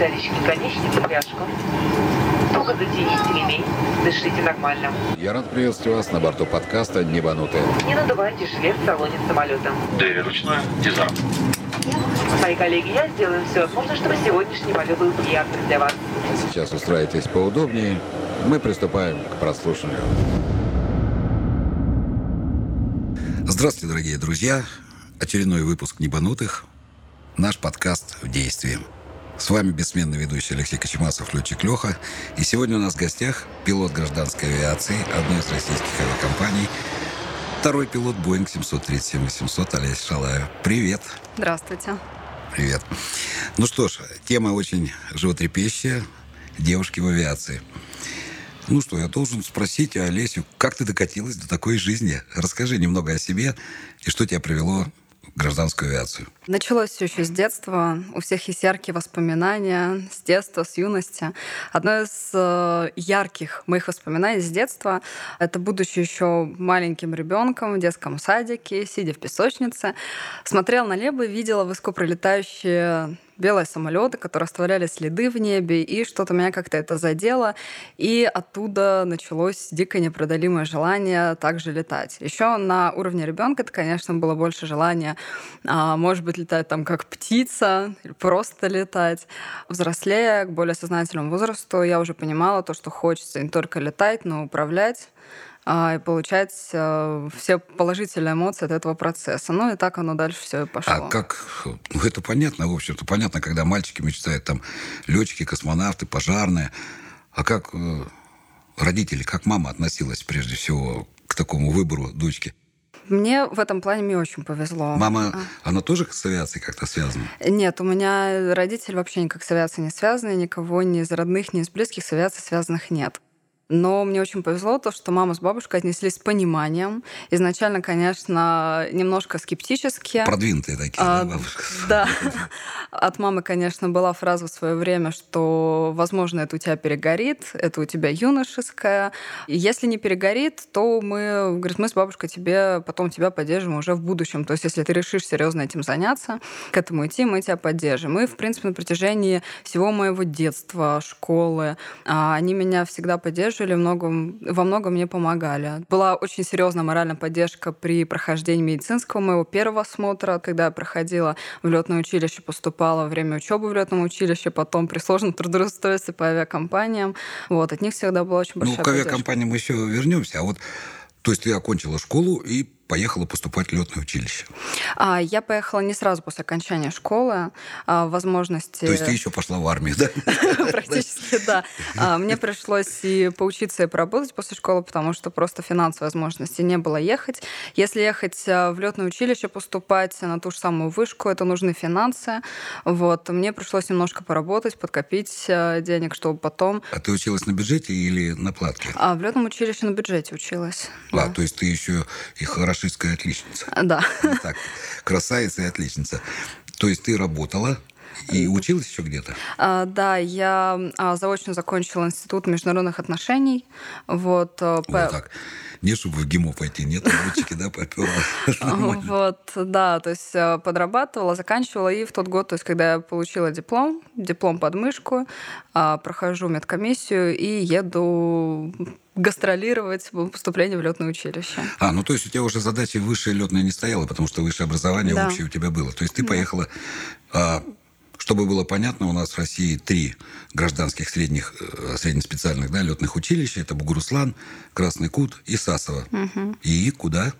Седалищки конечницы пряжку. Туго затяните ремень. Дышите нормально. Я рад приветствовать вас на борту подкаста «Небанутые». Не надувайте шлем в салоне самолета. Двери ручной. Дизарм. Мои коллеги, я сделаю все возможное, чтобы сегодняшний полет был приятным для вас. А сейчас устраивайтесь поудобнее. Мы приступаем к прослушиванию. Здравствуйте, дорогие друзья. Очередной выпуск «Небанутых». Наш подкаст в действии. С вами бессменный ведущий Алексей Кочемасов, летчик Леха. И сегодня у нас в гостях пилот гражданской авиации одной из российских авиакомпаний, второй пилот Boeing 737-800 Олеся Шалаев. Привет. Здравствуйте. Привет. Ну что ж, тема очень животрепещущая. Девушки в авиации. Ну что, я должен спросить Олесю, как ты докатилась до такой жизни? Расскажи немного о себе и что тебя привело гражданскую авиацию? Началось все еще с детства. У всех есть яркие воспоминания с детства, с юности. Одно из э, ярких моих воспоминаний с детства — это будучи еще маленьким ребенком в детском садике, сидя в песочнице, смотрел на небо и видела высоко пролетающие белые самолеты, которые оставляли следы в небе, и что-то меня как-то это задело, и оттуда началось дикое непреодолимое желание также летать. Еще на уровне ребенка это, конечно, было больше желания, а, может быть, летать там как птица, просто летать. Взрослея, к более сознательному возрасту, я уже понимала то, что хочется не только летать, но управлять а, и получать э, все положительные эмоции от этого процесса. Ну и так оно дальше все и пошло. А как? Ну это понятно, в общем-то, понятно, когда мальчики мечтают там летчики, космонавты, пожарные. А как э, родители, как мама относилась прежде всего к такому выбору дочки? Мне в этом плане мне очень повезло. Мама, а. она тоже с авиацией как-то связана? Нет, у меня родители вообще никак с авиацией не связаны, никого ни из родных, ни из близких с авиацией связанных нет. Но мне очень повезло то, что мама с бабушкой отнеслись с пониманием. Изначально, конечно, немножко скептически. Продвинутые такие, а, да, бабушка? Да. От мамы, конечно, была фраза в свое время, что, возможно, это у тебя перегорит, это у тебя юношеское. Если не перегорит, то мы, говорит, мы с бабушкой тебе потом тебя поддержим уже в будущем. То есть, если ты решишь серьезно этим заняться, к этому идти, мы тебя поддержим. И, в принципе, на протяжении всего моего детства, школы, а, они меня всегда поддерживали поддерживали, многом, во многом мне помогали. Была очень серьезная моральная поддержка при прохождении медицинского моего первого осмотра, когда я проходила в летное училище, поступала во время учебы в летном училище, потом при сложном трудоустройстве по авиакомпаниям. Вот, от них всегда была очень большая Ну, к авиакомпаниям мы еще вернемся. А вот, то есть ты окончила школу и поехала поступать в летное училище? А, я поехала не сразу после окончания школы. А, возможности... То есть ты еще пошла в армию, да? Практически, да. А, мне пришлось и поучиться, и поработать после школы, потому что просто финансовой возможности не было ехать. Если ехать а, в летное училище, поступать на ту же самую вышку, это нужны финансы. Вот. Мне пришлось немножко поработать, подкопить а, денег, чтобы потом... А ты училась на бюджете или на платке? А, в летном училище на бюджете училась. А, да. то есть ты еще и хорошо фашистская отличница. Да. так, красавица и отличница. То есть ты работала, и училась еще где-то? А, да, я а, заочно закончила институт международных отношений. Вот, э, вот по... так. Не, чтобы в ГИМО пойти, нет, мальчики, да, поперла. Вот, да, то есть э, подрабатывала, заканчивала, и в тот год, то есть когда я получила диплом, диплом под мышку, а, прохожу медкомиссию и еду гастролировать поступление в летное училище. А, ну то есть у тебя уже задача высшее летное не стояла, потому что высшее образование да. общее у тебя было. То есть ты да. поехала а, чтобы было понятно, у нас в России три гражданских средних, э, среднеспециальных да, летных училища. Это Бугуруслан, Красный Кут и Сасово. Угу. И куда?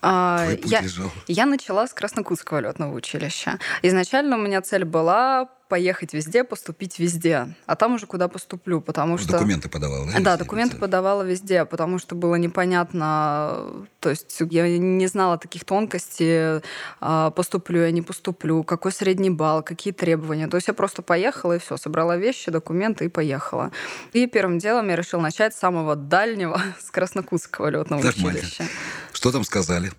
А, я, я начала с Краснокутского летного училища. Изначально у меня цель была поехать везде, поступить везде. А там уже куда поступлю, потому ну, что... Документы подавала, да? Да, документы везде? подавала везде, потому что было непонятно... То есть я не знала таких тонкостей, а, поступлю я, не поступлю, какой средний балл, какие требования. То есть я просто поехала и все, собрала вещи, документы и поехала. И первым делом я решила начать с самого дальнего, с Краснокутского летного Нормально. училища. Что там сказали?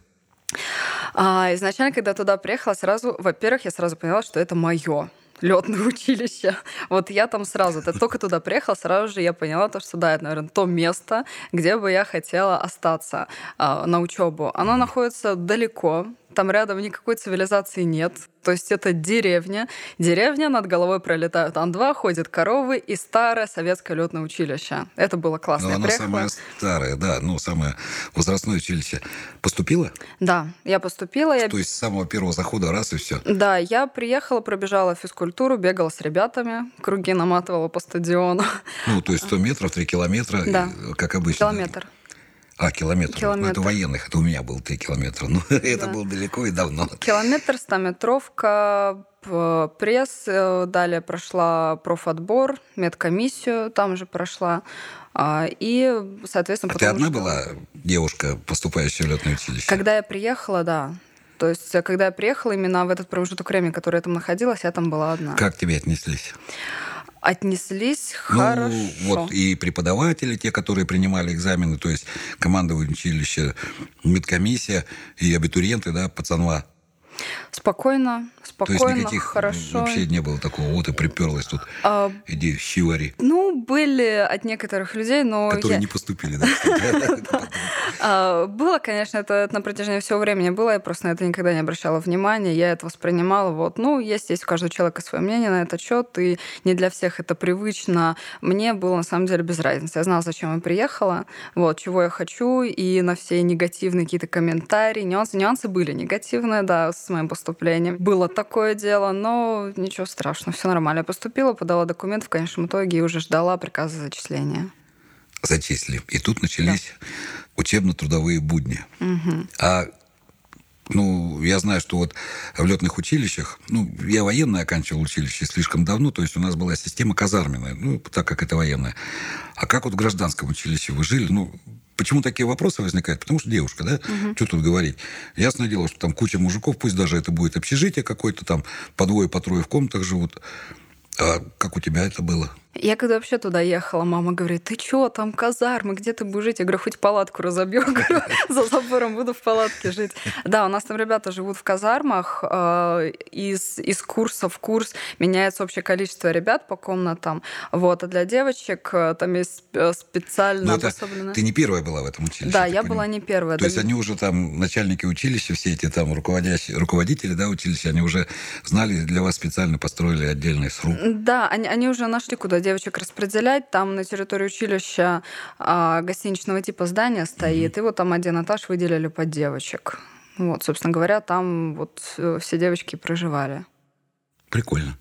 А, изначально, когда туда приехала, сразу, во-первых, я сразу поняла, что это мое летное училище. Вот я там сразу, ты только туда приехала, сразу же я поняла, то, что да, это, наверное, то место, где бы я хотела остаться а, на учебу. Оно находится далеко, там рядом никакой цивилизации нет. То есть это деревня. Деревня, над головой пролетают Ан-2, ходят коровы и старое советское летное училище. Это было классно. Ну, Я оно приехала- самое старое, да, ну, самое возрастное училище. Поступила? Да, я поступила. Я... То есть с самого первого захода раз и все. Да, я приехала, пробежала физкультуру, бегала с ребятами, круги наматывала по стадиону. Ну, то есть 100 метров, 3 километра, Да. как обычно. Километр. А, километр. Ну, Километр. это у военных, это у меня было 3 километра. Ну, это было далеко и давно. Километр, стометровка, пресс. э, Далее прошла профотбор, медкомиссию там же прошла. А, И, соответственно, А ты потому одна что- была девушка, поступающая в летное училище? Когда я приехала, да. То есть, э, когда я приехала, именно в этот промежуток времени, который я там находилась, я там была одна. Как тебе отнеслись? Отнеслись Ну, хорошо. вот и преподаватели, те, которые принимали экзамены, то есть команда училища, медкомиссия и абитуриенты, да, пацанва. Спокойно, То есть спокойно, никаких хорошо. вообще не было такого, вот и приперлась тут, А, иди, щивари, ну, были от некоторых людей, но которые я- не поступили, да? А, Было, конечно, это на протяжении всего времени было, я просто на это никогда не обращала внимания, я это воспринимала, вот, ну, есть, есть у каждого человека свое мнение на этот счет, и не для всех это привычно. Мне было, на самом деле, без разницы. Я знала, зачем я приехала, вот, чего я хочу, и на все негативные какие-то комментарии, нюансы, нюансы были негативные, да, с моим поступлением. Было такое дело, но ничего страшного, все нормально. Я поступила, подала документ в конечном итоге и уже ждала приказа зачисления. Зачислили. И тут начались учебно-трудовые будни. А ну, я знаю, что вот в летных училищах, ну, я военное оканчивал училище слишком давно, то есть у нас была система казарменная, ну, так как это военная. А как вот в гражданском училище вы жили? Ну, почему такие вопросы возникают? Потому что девушка, да? Что тут говорить? Ясное дело, что там куча мужиков, пусть даже это будет общежитие какое-то, там по двое, по трое в комнатах живут. А как у тебя это было? Я когда вообще туда ехала, мама говорит, ты чё, там казармы, где ты будешь жить? Я говорю, хоть палатку разобью, говорю, за забором буду в палатке жить. Да, у нас там ребята живут в казармах, э, из, из курса в курс меняется общее количество ребят по комнатам, вот, а для девочек э, там есть э, специально Ну, это обособленное... ты не первая была в этом училище. Да, я понимаю? была не первая. То да, есть они уже там, начальники училища, все эти там руководящие, руководители да, училища, они уже знали, для вас специально построили отдельный сруб. Да, они, они уже нашли, куда девочек распределять. Там на территории училища а, гостиничного типа здание стоит, и вот там один этаж выделили под девочек. Вот, собственно говоря, там вот э, все девочки проживали. Прикольно.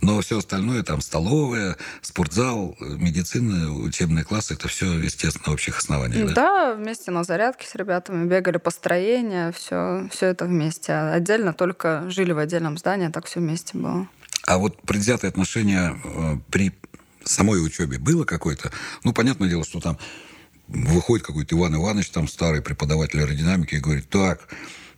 Но все остальное, там столовая, спортзал, медицина, учебные классы, это все, естественно, общих основаниях, да? Да, вместе на зарядке с ребятами бегали построение, все, все это вместе. А Отдельно только жили в отдельном здании, так все вместе было. А вот предвзятое отношение э, при самой учебе было какое-то? Ну, понятное дело, что там выходит какой-то Иван Иванович, там старый преподаватель аэродинамики, и говорит, так,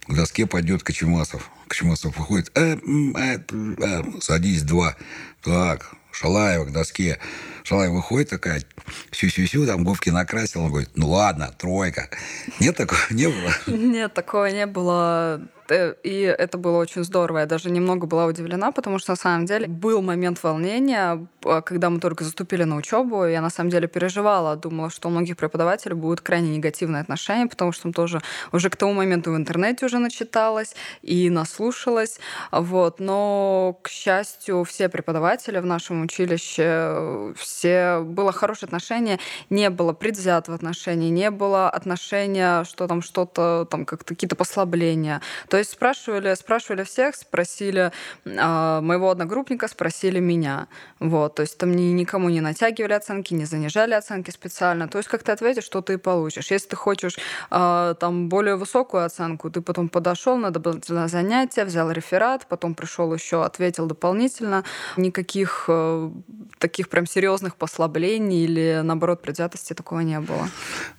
к доске пойдет Кочемасов. Кочемасов выходит, э, э, э, садись, два. Так, Шалаева к доске. Шалаева выходит такая, сю-сю-сю, там губки накрасил. Он говорит, ну ладно, тройка. Нет такого? Не было? Нет, такого не было. Э, И это было очень здорово. Я даже немного была удивлена, потому что на самом деле был момент волнения, э, когда мы только заступили на учебу. Я на самом деле переживала, думала, что у многих преподавателей будут крайне негативные отношения, потому что тоже уже к тому моменту в интернете уже начиталась и наслушалась. Вот. Но, к счастью, все преподаватели в нашем училище, э, все было хорошее отношение, не было предвзятого отношения, не было отношения, что там что-то, там как-то какие-то послабления. То есть спрашивали, спрашивали всех, спросили а, моего одногруппника, спросили меня. Вот, то есть там ни, никому не натягивали оценки, не занижали оценки специально. То есть как ты ответишь, что ты получишь. Если ты хочешь а, там более высокую оценку, ты потом подошел на дополнительное занятие, взял реферат, потом пришел еще, ответил дополнительно. Никаких э, таких прям серьезных послаблений или наоборот предвзятости такого не было.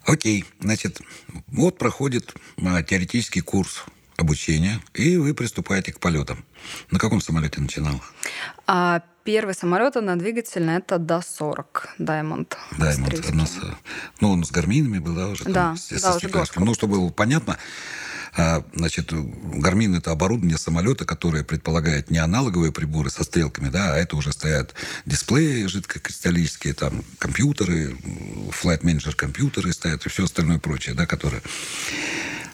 Окей, значит, вот проходит а, теоретический курс обучения, и вы приступаете к полетам. На каком самолете начинал? А первый самолет на двигательный это До-40 Diamond. Даймонд. австрийский. у нас, э, ну, он с гарминами был, да, уже? там, Да, с- да, уже. Ну, чтобы было понятно, значит, гармин это оборудование самолета, которое предполагает не аналоговые приборы со стрелками, да, а это уже стоят дисплеи жидкокристаллические, там, компьютеры, flight manager компьютеры стоят и все остальное прочее, да, которое...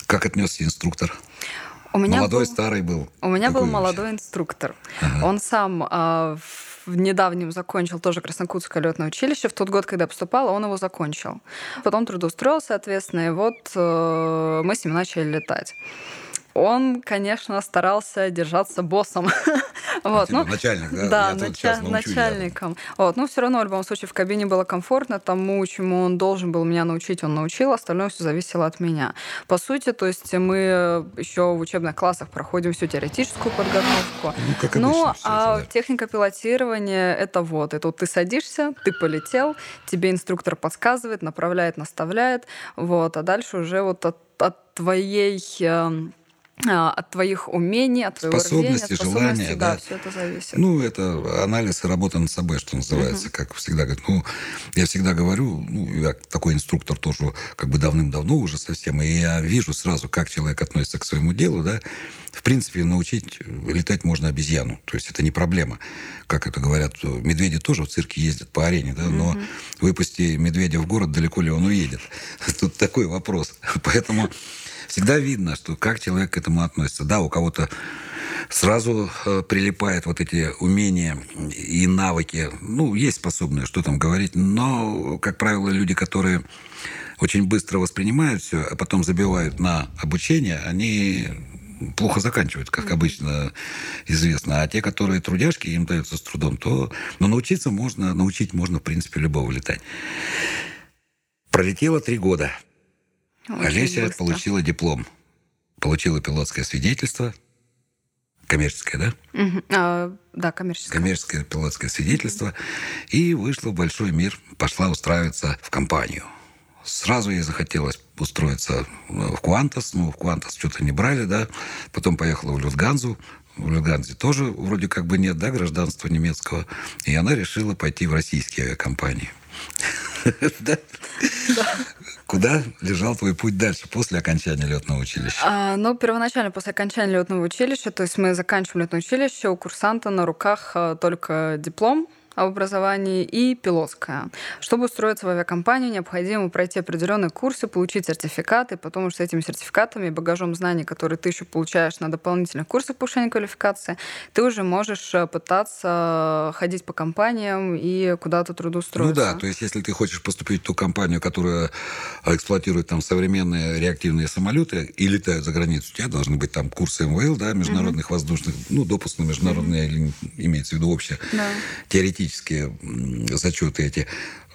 Как отнесся инструктор? У меня Молодой, был, старый был. У меня Какой был вообще? молодой инструктор. Ага. Он сам а, в недавнем закончил тоже Краснокутское летное училище. В тот год, когда я поступала, он его закончил. Потом трудоустроился, соответственно, и вот э, мы с ним начали летать. Он, конечно, старался держаться боссом. вот, Типа начальник, да? Да, Я нача- научу начальником. Вот, но все равно в любом случае в кабине было комфортно, тому, чему он должен был меня научить, он научил, остальное все зависело от меня. По сути, то есть мы еще в учебных классах проходим всю теоретическую подготовку. Ну, как Ну, обычно всё а да. техника пилотирования это вот. Это вот ты садишься, ты полетел, тебе инструктор подсказывает, направляет, наставляет. Вот, а дальше уже вот от, от твоей эм, от твоих умений, от твоего Способности, желания, да. да, все это зависит. Ну, это анализ и работа над собой, что называется, как всегда говорят. Ну, я всегда говорю, ну, я такой инструктор тоже как бы давным-давно уже совсем, и я вижу сразу, как человек относится к своему делу, да. В принципе, научить летать можно обезьяну, то есть это не проблема. Как это говорят, медведи тоже в цирке ездят по арене, да, но выпусти медведя в город, далеко ли он уедет? Тут такой вопрос. Поэтому всегда видно, что как человек к этому относится. Да, у кого-то сразу э, прилипают вот эти умения и навыки. Ну, есть способные, что там говорить, но, как правило, люди, которые очень быстро воспринимают все, а потом забивают на обучение, они плохо заканчивают, как обычно известно. А те, которые трудяшки, им даются с трудом, то... Но научиться можно, научить можно, в принципе, любого летать. Пролетело три года. Очень Олеся быстро. получила диплом. Получила пилотское свидетельство. Коммерческое, да? Мгм. А, да, коммерческое. Коммерческое пилотское свидетельство. И вышла в большой мир. Пошла устраиваться в компанию. Сразу ей захотелось устроиться в Квантас. Ну, в Квантас что-то не брали, да. Потом поехала в Люфтганзу. В Люфтганзе тоже вроде как бы нет, да, гражданства немецкого. И она решила пойти в российские авиакомпании. Да? Куда лежал твой путь дальше, после окончания летного училища? А, ну, первоначально, после окончания летного училища, то есть мы заканчиваем летное училище, у курсанта на руках а, только диплом об образовании и пилотская. Чтобы устроиться в авиакомпанию, необходимо пройти определенные курсы, получить сертификаты, потому что с этими сертификатами и багажом знаний, которые ты еще получаешь на дополнительных курсах повышения квалификации, ты уже можешь э, пытаться ходить по компаниям и куда-то трудоустроиться. Ну да, то есть если ты хочешь поступить в ту компанию, которая эксплуатирует там современные реактивные самолеты и летают за границу, у тебя должны быть там курсы МВЛ, да, международных воздушных, ну, допуск на международные, или имеется в виду общее, Да. теоретические м, зачеты эти.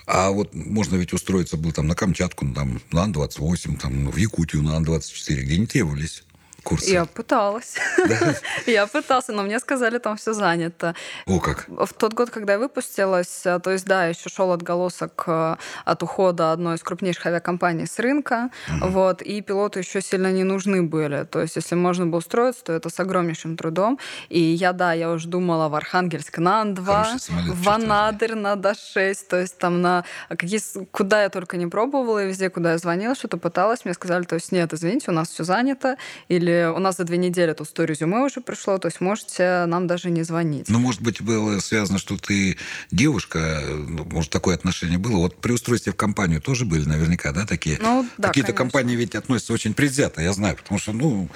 А вот можно ведь устроиться был там на Камчатку, ну, там, на Ан-28, там, в Якутию на Ан-24, где не требовались курсы. Я пыталась. Я пытался, но мне сказали, там все занято. О, как. В тот год, когда я выпустилась, э, то есть, да, еще шел отголосок э, от ухода одной из крупнейших авиакомпаний с рынка, вот, и пилоты еще сильно не нужны были. То есть, если можно было устроиться, то это с огромнейшим трудом. И я, да, я уже думала в Архангельск на Ан-2, Хороший самолет, в. Анадырь на Д-6, то есть там на какие, куда я только не пробовала, и везде, куда я звонила, что-то пыталась, мне сказали, то есть, нет, извините, у нас все занято, или у нас за две недели тут 100 резюме уже пришло, то есть можете нам даже не звонить. Ну, может быть, было связано, что ты девушка, ну, может, такое отношение было. Вот при устройстве в компанию тоже были наверняка, да, такие? Ну, да, Какие-то компании ведь относятся очень предвзято, я знаю, потому что, ну,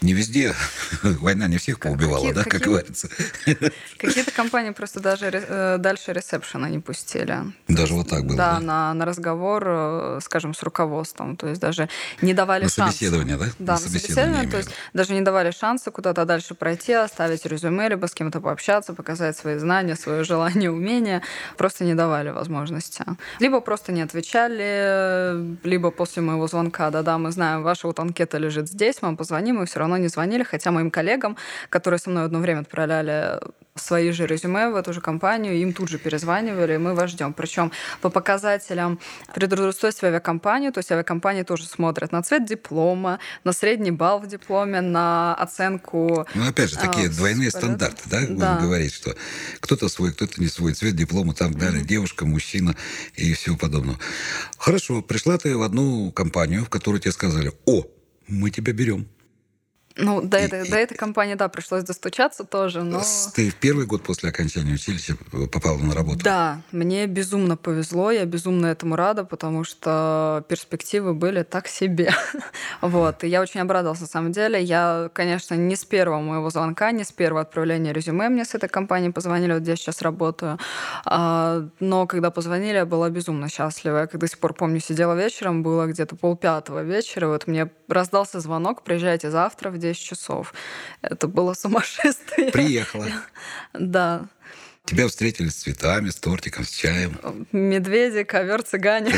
не везде война не всех поубивала, какие- да, как говорится. Какие-то компании просто даже э, дальше ресепшена не пустили. Даже вот так было, Да, да? На, на разговор, э, скажем, с руководством. То есть даже не давали На шанса. собеседование, да? Да, На на собеседование собеседование. имею То есть даже не давали шанса куда-то дальше пройти, оставить резюме, либо с кем-то пообщаться, показать свои знания, свое желание, умение. Просто не давали возможности. Либо просто не отвечали, либо после моего звонка, да-да, мы знаем, ваша вот анкета лежит здесь, вам позвоним, мы все равно не звонили, хотя моим коллегам, которые со мной одно время отправляли свои же резюме в эту же компанию, им тут же перезванивали, и мы вас ждем. Причем по показателям при трудоустройстве в авиакомпанию, то есть авиакомпании тоже смотрят на цвет диплома, на средний балл в дипломе, на оценку Ну, опять же, такие а, двойные полета. стандарты, да, Да. говорить, что кто-то свой, кто-то не свой, цвет диплома, там далее, девушка, мужчина и всего подобного. Хорошо, пришла ты в одну компанию, в которой тебе сказали, о, мы тебя берем. Ну, до, и, этой, и, до этой компании, да, пришлось достучаться тоже, но... Ты в первый год после окончания училища попала на работу? Да, мне безумно повезло, я безумно этому рада, потому что перспективы были так себе. вот, и я очень обрадовалась на самом деле. Я, конечно, не с первого моего звонка, не с первого отправления резюме мне с этой компании позвонили, вот где я сейчас работаю. А, но когда позвонили, я была безумно счастлива. Я как до сих пор помню, сидела вечером, было где-то полпятого вечера, вот мне раздался звонок, приезжайте завтра в 10 часов. Это было сумасшествие. Приехала. Да. Тебя встретили с цветами, с тортиком, с чаем. Медведи, ковер, цыгане.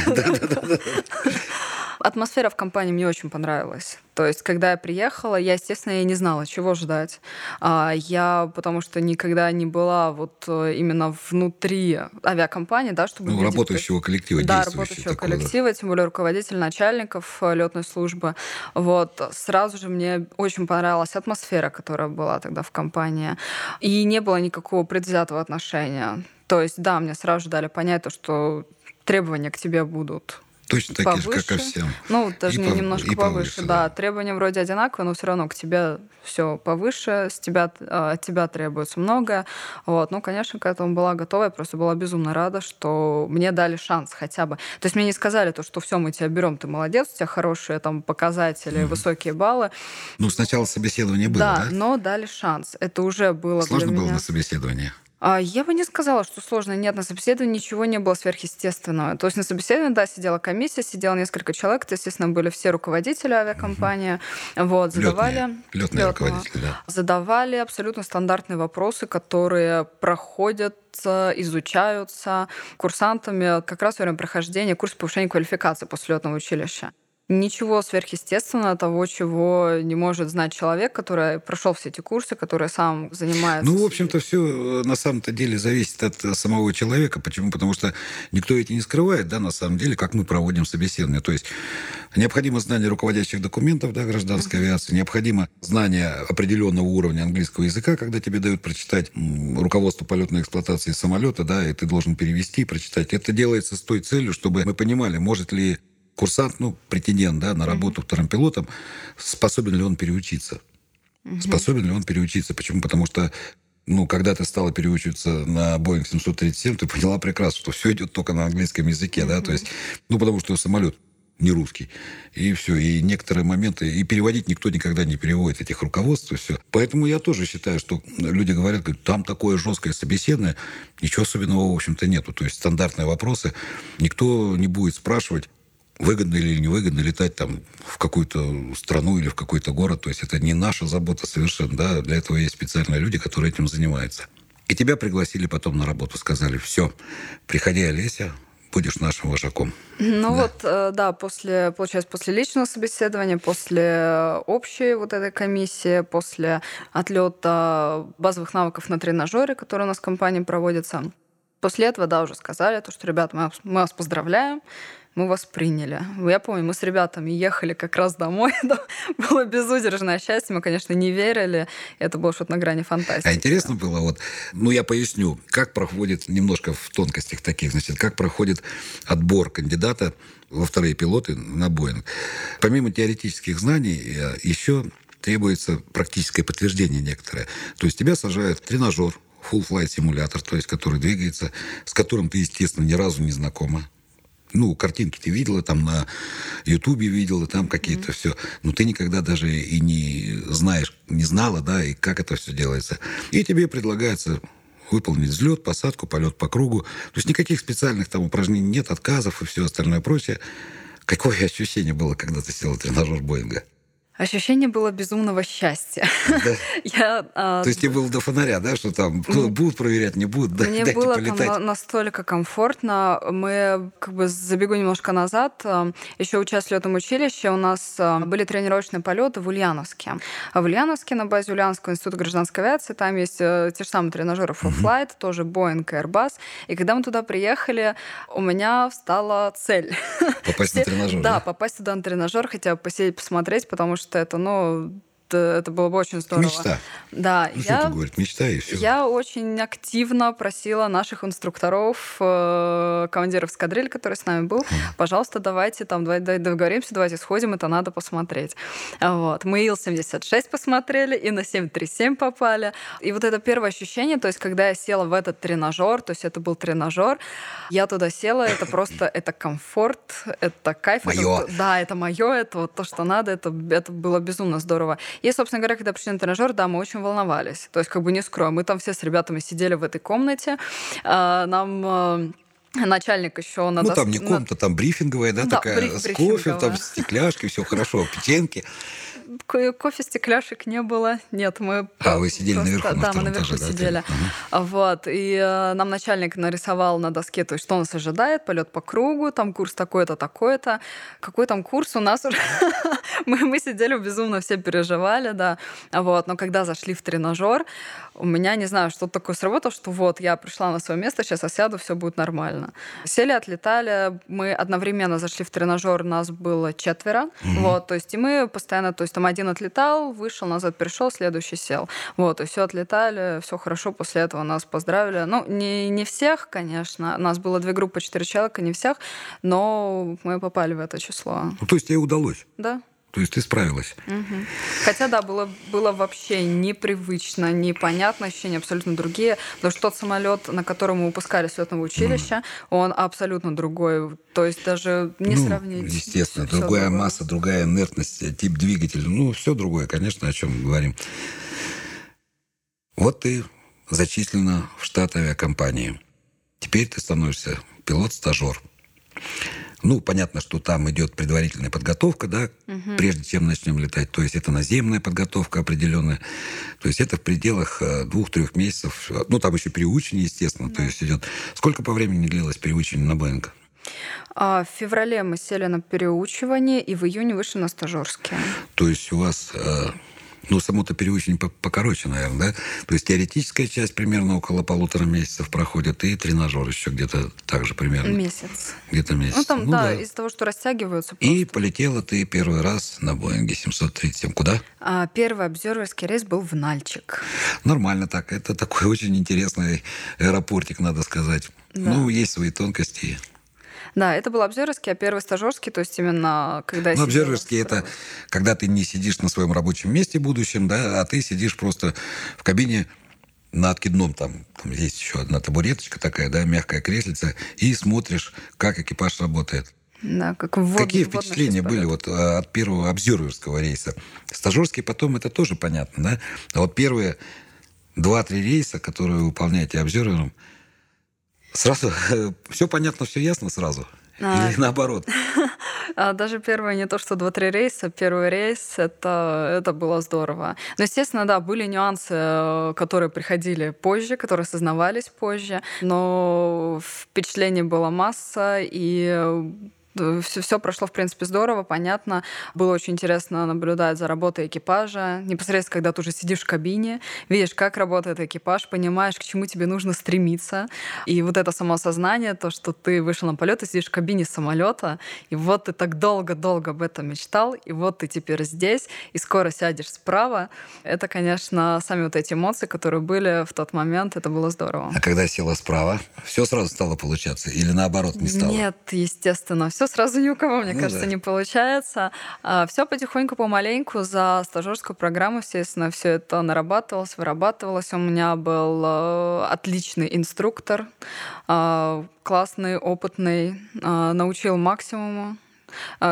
Атмосфера в компании мне очень понравилась. То есть, когда я приехала, я, естественно, я не знала, чего ждать. А, я, потому что никогда не была вот э, именно внутри авиакомпании, да, чтобы... Ну, видеть, работающего коллектива, Да, работающего такого, коллектива, да. тем более руководитель, начальников э, летной службы. Вот. Сразу же мне очень понравилась атмосфера, которая была тогда в компании. И не было никакого предвзятого отношения. То есть, да, мне сразу же дали понять то, что требования к тебе будут Точно такие повыше. же, как ко всем. Ну, даже и немножко и повыше, повыше да. да. Требования вроде одинаковые, но все равно к тебе все повыше, с тебя, а, от тебя требуется много. Вот. Ну, конечно, к этому была готова. Я просто была безумно рада, что мне дали шанс хотя бы. То есть мне не сказали то, что все, мы тебя берем, ты молодец, у тебя хорошие там показатели, mm. высокие баллы. Ну, сначала собеседование было, да? Да, но дали шанс. Это уже было Сложно было меня... на собеседовании? А, я бы не сказала, что сложно. Нет, на собеседовании ничего не было сверхъестественного. То есть на собеседовании, да, сидела комиссия, сидело несколько человек. Это, естественно, были все руководители авиакомпании. Угу. Вот, задавали... Летные, руководители, да. Задавали абсолютно стандартные вопросы, которые проходят изучаются курсантами как раз во время прохождения курса повышения квалификации после летного училища ничего сверхъестественного того, чего не может знать человек, который прошел все эти курсы, который сам занимается. Ну, в общем-то, все на самом-то деле зависит от самого человека. Почему? Потому что никто эти не скрывает, да, на самом деле, как мы проводим собеседование. То есть необходимо знание руководящих документов, да, гражданской авиации, необходимо знание определенного уровня английского языка, когда тебе дают прочитать руководство полетной эксплуатации самолета, да, и ты должен перевести и прочитать. Это делается с той целью, чтобы мы понимали, может ли курсант, ну, претендент, да, на работу вторым пилотом, способен ли он переучиться? Способен ли он переучиться? Почему? Потому что ну, когда ты стала переучиваться на Boeing 737, ты поняла прекрасно, что все идет только на английском языке, mm-hmm. да, то есть, ну, потому что самолет не русский. И все. И некоторые моменты... И переводить никто никогда не переводит этих руководств и все. Поэтому я тоже считаю, что люди говорят, говорят, там такое жесткое собеседное. Ничего особенного, в общем-то, нету. То есть стандартные вопросы. Никто не будет спрашивать, выгодно или невыгодно летать там в какую-то страну или в какой-то город. То есть это не наша забота совершенно. Да? Для этого есть специальные люди, которые этим занимаются. И тебя пригласили потом на работу. Сказали, все, приходи, Олеся, будешь нашим вожаком. Ну да. вот, э, да, после, получается, после личного собеседования, после общей вот этой комиссии, после отлета базовых навыков на тренажере, которые у нас в компании проводятся, после этого, да, уже сказали, то, что, ребята, мы, мы вас поздравляем, мы вас приняли. Я помню, мы с ребятами ехали как раз домой. было безудержное счастье. Мы, конечно, не верили. Это было что-то на грани фантастики. А интересно было, вот, ну, я поясню, как проходит, немножко в тонкостях таких, значит, как проходит отбор кандидата во вторые пилоты на Боинг. Помимо теоретических знаний, э, еще требуется практическое подтверждение некоторое. То есть тебя сажают в тренажер, full flight симулятор, то есть который двигается, с которым ты, естественно, ни разу не знакома ну, картинки ты видела, там на Ютубе видела, там какие-то mm-hmm. все. Но ты никогда даже и не знаешь, не знала, да, и как это все делается. И тебе предлагается выполнить взлет, посадку, полет по кругу. То есть никаких специальных там упражнений нет, отказов и все остальное прочее. Какое ощущение было, когда ты сел в тренажер Боинга? Ощущение было безумного счастья. Да. Я, а... То есть тебе было до фонаря, да, что там будут проверять, не будут, да, Мне дайте было полетать. там настолько комфортно. Мы, как бы забегу немножко назад, еще учась в летном училище, у нас были тренировочные полеты в Ульяновске. А в Ульяновске, на базе Ульяновского института гражданской авиации, там есть э, те же самые тренажеры mm-hmm. тоже Boeing и Airbus. И когда мы туда приехали, у меня встала цель. Попасть на тренажер, да? Да, попасть туда на тренажер, хотя бы посидеть, посмотреть, потому что что это, ну, это было бы очень здорово. Мечта. Да, ну, я, что говорит, мечта и все. Я очень активно просила наших инструкторов, э, командиров эскадриль, который с нами был, пожалуйста, давайте там, давайте договоримся, давайте сходим, это надо посмотреть. Вот. Мы Ил-76 посмотрели, и на 737 попали. И вот это первое ощущение, то есть когда я села в этот тренажер, то есть это был тренажер, я туда села, это просто, это комфорт, это кайф. Мое. Это, да, это мое, это вот то, что надо, это, это было безумно здорово. И, собственно говоря, когда пришли на тренажер, да, мы очень волновались. То есть, как бы не скрою, мы там все с ребятами сидели в этой комнате, а, нам а, начальник еще на Ну, там не комната, там брифинговая, да, Да, такая, бриф- с кофе, там, брифинговая. с стекляшкой, все хорошо, печеньки. Ко- кофе стекляшек не было. Нет, мы А, вы сидели просто- наверху, на да, мы наверху этаже, да, сидели. ты? Ага. Вот. И э, нам начальник нарисовал на доске, то есть что нас ожидает, полет по кругу, там курс такой-то, такой-то. Какой там курс у нас уже? мы, мы сидели безумно, все переживали, да. Вот. Но когда зашли в тренажер, у меня, не знаю, что такое сработало, что вот я пришла на свое место, сейчас осяду, все будет нормально. Сели, отлетали, мы одновременно зашли в тренажер, нас было четверо, вот, то есть и мы постоянно, то есть там один отлетал, вышел, назад пришел, следующий сел. Вот, и все отлетали, все хорошо, после этого нас поздравили. Ну, не, не всех, конечно, нас было две группы, четыре человека, не всех, но мы попали в это число, Ну, то есть тебе удалось, да. То есть ты справилась. Мгм. Хотя, да, было, было вообще непривычно, непонятно, ощущения абсолютно другие, потому что тот самолет, на котором мы выпускали с летного училища, он абсолютно другой. То есть даже не ну, сравнить. Естественно, Всё другая другое. масса, другая инертность, тип двигателя. Ну, все другое, конечно, о чем мы говорим. Вот ты зачислена в штат авиакомпании. Теперь ты становишься пилот-стажер. Ну, понятно, что там идет предварительная подготовка, да, прежде чем начнем летать. То есть это наземная подготовка определенная. То есть это в пределах э, двух-трех месяцев. Ну, там еще переучение, естественно, то есть идет. Сколько по времени длилось переучение на Боинг? А в феврале мы сели на переучивание, и в июне вышли на стажерские. То есть у вас, э, ну, само-то переучение по- покороче, наверное, да? То есть теоретическая часть примерно около полутора месяцев проходит, и тренажер еще где-то так же примерно. Месяц. Где-то месяц. Ну, там, да, из-за того, что растягиваются. И просто. полетела ты первый раз на Боинге 737. Куда? А, первый обзерверский рейс был в Нальчик. Нормально так. Это такой очень интересный аэропортик, надо сказать. Да. Ну, есть свои тонкости. Да, это был обзерверский, а первый стажерский, то есть именно когда Ну, обзерверский это когда ты не сидишь на своем рабочем месте будущем, да, а ты сидишь просто в кабине на откидном там, там есть еще одна табуреточка такая, да, мягкая креслица, и смотришь, как экипаж работает. Да, как ввод- Какие впечатления были вот а, от первого обзерверского рейса? Стажерский потом это тоже понятно, да? А вот первые два-три рейса, которые вы выполняете обзервером, сразу все понятно, все ясно сразу? А. Или наоборот? А даже первый не то, что два-три рейса, первый рейс это, это было здорово. Но, естественно, да, были нюансы, э, которые приходили позже, которые осознавались позже, но впечатлений была масса, и все, все прошло, в принципе, здорово, понятно. Было очень интересно наблюдать за работой экипажа. Непосредственно, когда ты уже сидишь в кабине, видишь, как работает экипаж, понимаешь, к чему тебе нужно стремиться. И вот это самоосознание, то, что ты вышел на полет и сидишь в кабине самолета, и вот ты так долго-долго об этом мечтал, и вот ты теперь здесь, и скоро сядешь справа. Это, конечно, сами вот эти эмоции, которые были в тот момент, это было здорово. А когда села справа, все сразу стало получаться? Или наоборот не стало? Нет, естественно, все сразу Юкова, мне Ну кажется, да. не получается. все потихоньку, помаленьку за стажерскую программу, естественно, все это нарабатывалось, вырабатывалось. У меня был э, отличный инструктор, э, классный, опытный, э, научил максимуму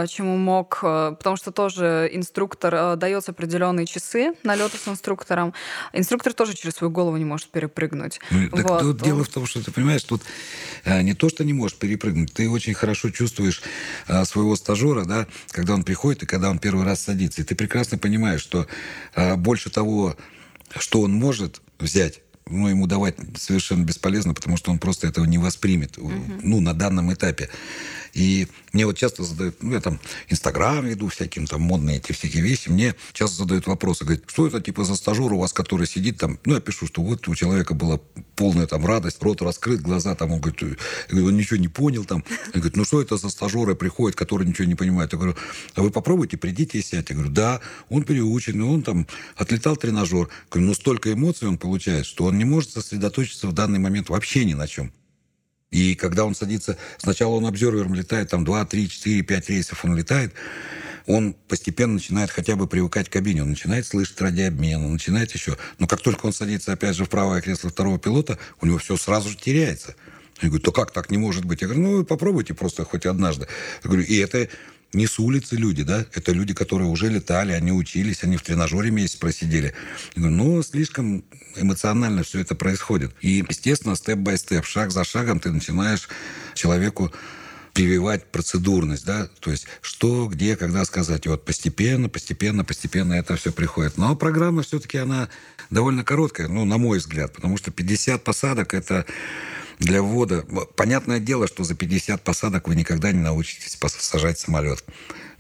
чему мог, э, потому что тоже инструктор э, дается определенные часы налета с инструктором. Инструктор тоже через свою голову не может перепрыгнуть. Ну, так Вот, тут дело в том, что ты понимаешь, тут не то, что не можешь перепрыгнуть, ты очень хорошо чувствуешь своего стажера, да, когда он приходит и когда он первый раз садится. И ты прекрасно понимаешь, что больше того, что он может взять, ну, ему давать совершенно бесполезно, потому что он просто этого не воспримет, угу. ну, на данном этапе. И мне вот часто задают, ну, я там Инстаграм веду, всяким там модные эти всякие вещи, мне часто задают вопросы, говорят, что это типа за стажер у вас, который сидит там, ну, я пишу, что вот у человека была полная там радость, рот раскрыт, глаза там, он говорит, он ничего не понял там. Он говорит, ну, что это за стажеры приходят, которые ничего не понимают? Я говорю, а вы попробуйте, придите и сядьте. Я говорю, да, он переучен, он там отлетал тренажер. Я говорю, ну, столько эмоций он получает, что он не может сосредоточиться в данный момент вообще ни на чем. И когда он садится, сначала он обзорвером летает, там 2, 3, 4, 5 рейсов он летает, он постепенно начинает хотя бы привыкать к кабине, он начинает слышать радиообмен, он начинает еще. Но как только он садится, опять же, в правое кресло второго пилота, у него все сразу же теряется. Я говорю, то как так не может быть? Я говорю, ну, вы попробуйте просто хоть однажды. Я говорю, и это не с улицы люди, да, это люди, которые уже летали, они учились, они в тренажере месяц просидели. Говорю, ну, слишком эмоционально все это происходит. И, естественно, степ-бай-степ, шаг за шагом ты начинаешь человеку прививать процедурность, да, то есть что, где, когда сказать. И вот постепенно, постепенно, постепенно это все приходит. Но программа все-таки, она довольно короткая, ну, на мой взгляд, потому что 50 посадок – это для ввода. Понятное дело, что за 50 посадок вы никогда не научитесь сажать самолет.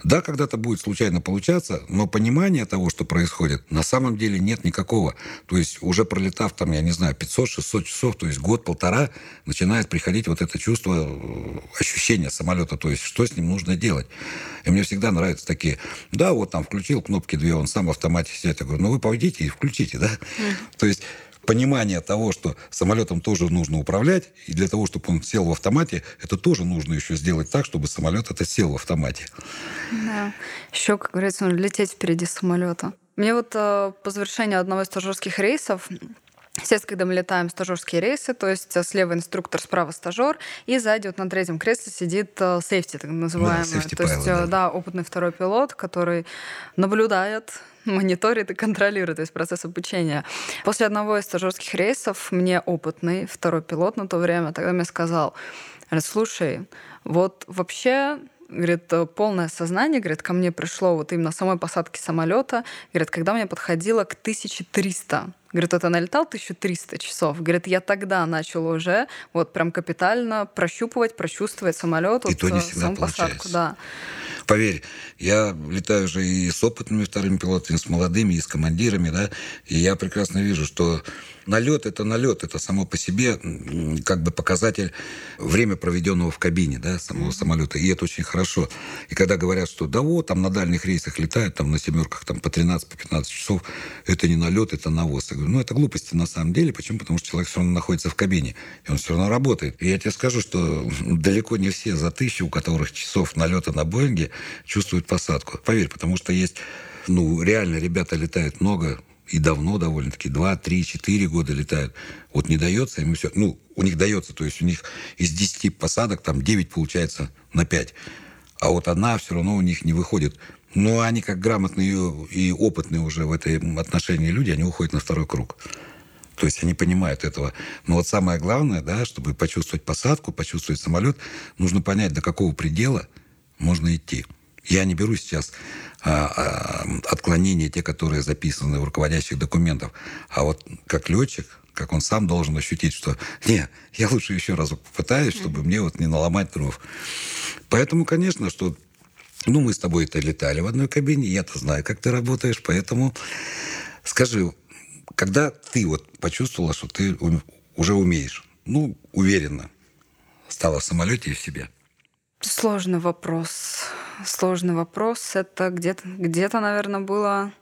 Да, когда-то будет случайно получаться, но понимания того, что происходит, на самом деле нет никакого. То есть уже пролетав там, я не знаю, 500-600 часов, то есть год-полтора, начинает приходить вот это чувство, э, ощущение самолета, то есть что с ним нужно делать. И мне всегда нравятся такие, да, вот там включил кнопки две, он сам в автомате сидит. Я говорю, ну вы пойдите и включите, да. Mm. То есть понимание того, что самолетом тоже нужно управлять, и для того, чтобы он сел в автомате, это тоже нужно еще сделать так, чтобы самолет это сел в автомате. Да. Еще, как говорится, нужно лететь впереди самолета. Мне вот э, по завершению одного из стажерских рейсов Естественно, когда мы летаем стажерские рейсы, то есть э, слева инструктор, справа стажер, и сзади вот на третьем кресле сидит сейфти, так называемый. Да, то есть, да. да, опытный второй пилот, который наблюдает мониторит и контролирует весь процесс обучения. После одного из стажерских рейсов мне опытный второй пилот на то время тогда мне сказал, говорит, слушай, вот вообще говорит, полное сознание, говорит, ко мне пришло вот именно самой посадки самолета, говорит, когда мне подходило к 1300 Говорит, это налетал 1300 часов. Говорит, я тогда начал уже вот прям капитально прощупывать, прочувствовать самолет. И вот, то не всегда саму посадку, да. Поверь, я летаю уже и с опытными вторыми пилотами, и с молодыми, и с командирами, да, и я прекрасно вижу, что налет это налет, это само по себе как бы показатель время проведенного в кабине, да, самого самолета, и это очень хорошо. И когда говорят, что да вот, там на дальних рейсах летают, там на семерках там по 13, по 15 часов, это не налет, это навоз. Я говорю, ну это глупости на самом деле, почему? Потому что человек все равно находится в кабине, и он все равно работает. И я тебе скажу, что далеко не все за тысячу, у которых часов налета на Боинге, чувствуют посадку. Поверь, потому что есть ну, реально ребята летают много, и давно довольно-таки, два, три, четыре года летают. Вот не дается им все. Ну, у них дается, то есть у них из 10 посадок там 9 получается на 5. А вот одна все равно у них не выходит. Но они как грамотные и опытные уже в этом отношении люди, они уходят на второй круг. То есть они понимают этого. Но вот самое главное, да, чтобы почувствовать посадку, почувствовать самолет, нужно понять, до какого предела можно идти. Я не беру сейчас а, а, отклонения, те, которые записаны в руководящих документах. А вот как летчик, как он сам должен ощутить, что не, я лучше еще раз попытаюсь, чтобы мне вот не наломать дров. Поэтому, конечно, что ну, мы с тобой это летали в одной кабине, я-то знаю, как ты работаешь, поэтому скажи, когда ты вот почувствовала, что ты уже умеешь, ну, уверенно стала в самолете и в себе? Сложный вопрос сложный вопрос. Это где-то, где-то, наверное, было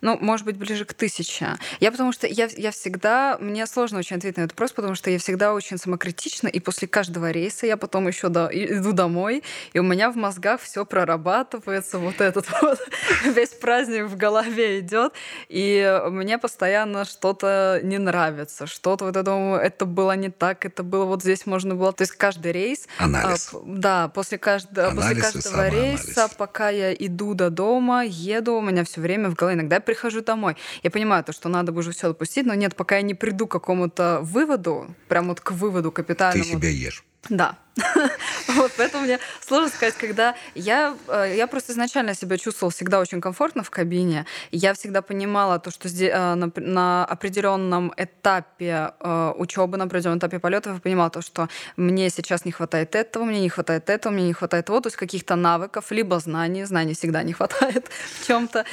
ну, может быть, ближе к тысяче. Я потому что я, я всегда... Мне сложно очень ответить на этот вопрос, потому что я всегда очень самокритична, и после каждого рейса я потом еще до, иду домой, и у меня в мозгах все прорабатывается, вот этот вот весь праздник в голове идет, и мне постоянно что-то не нравится, что-то вот я думаю, это было не так, это было вот здесь можно было... То есть каждый рейс... Анализ. А, да, после, каждого после каждого рейса, пока я иду до дома, еду, у меня все время в голове иногда прихожу домой. Я понимаю то, что надо бы уже все отпустить, но нет, пока я не приду к какому-то выводу, прям вот к выводу капитальному. Ты себя ешь. Да. Вот, поэтому мне сложно сказать, когда я, э, я просто изначально себя чувствовала всегда очень комфортно в кабине. Я всегда понимала то, что э, на, на определенном этапе э, учебы, на определенном этапе полетов, я понимала то, что мне сейчас не хватает этого, мне не хватает этого, мне не хватает того, то есть каких-то навыков, либо знаний. Знаний всегда не хватает в чем-то.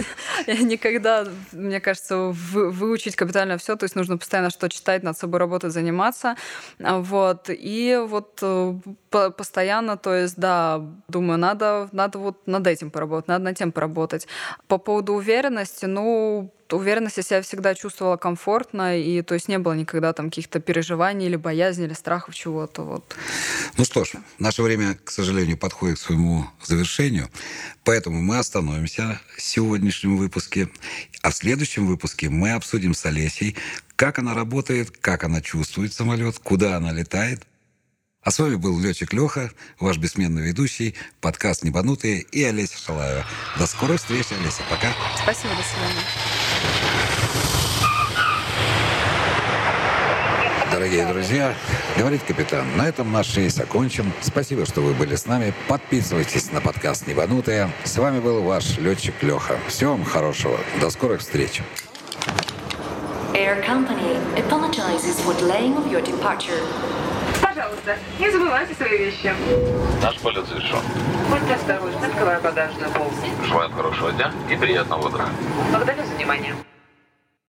Никогда, мне кажется, выучить капитально все, то есть нужно постоянно что читать, над собой работать, заниматься. Вот. И вот постоянно, то есть, да, думаю, надо, надо вот над этим поработать, надо над тем поработать. По поводу уверенности, ну, уверенность я себя всегда чувствовала комфортно, и то есть не было никогда там каких-то переживаний или боязни, или страхов чего-то. Вот. Ну что ж, наше время, к сожалению, подходит к своему завершению, поэтому мы остановимся в сегодняшнем выпуске, а в следующем выпуске мы обсудим с Олесей, как она работает, как она чувствует самолет, куда она летает – а с вами был летчик Леха, ваш бессменный ведущий, подкаст «Небанутые» и Олеся Шалаева. До скорой встречи, Олеся. Пока. Спасибо, до свидания. Дорогие друзья, говорит капитан, на этом наш рейс окончен. Спасибо, что вы были с нами. Подписывайтесь на подкаст «Небанутые». С вами был ваш летчик Леха. Всего вам хорошего. До скорых встреч. Air Company apologizes for delaying of your departure. Пожалуйста, не забывайте свои вещи. Наш полет завершен. Будьте осторожны, открывая багажную полку. Желаю хорошего дня и приятного утра. Благодарю за внимание.